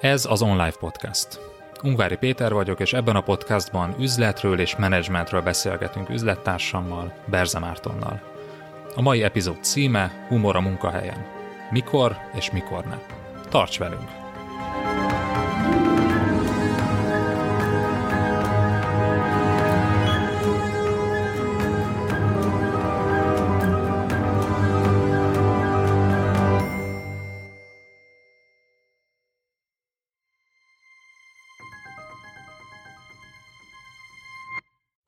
Ez az Online Podcast. Ungvári Péter vagyok, és ebben a podcastban üzletről és menedzsmentről beszélgetünk üzlettársammal, Berze Mártonnal. A mai epizód címe Humor a munkahelyen. Mikor és mikor ne. Tarts velünk!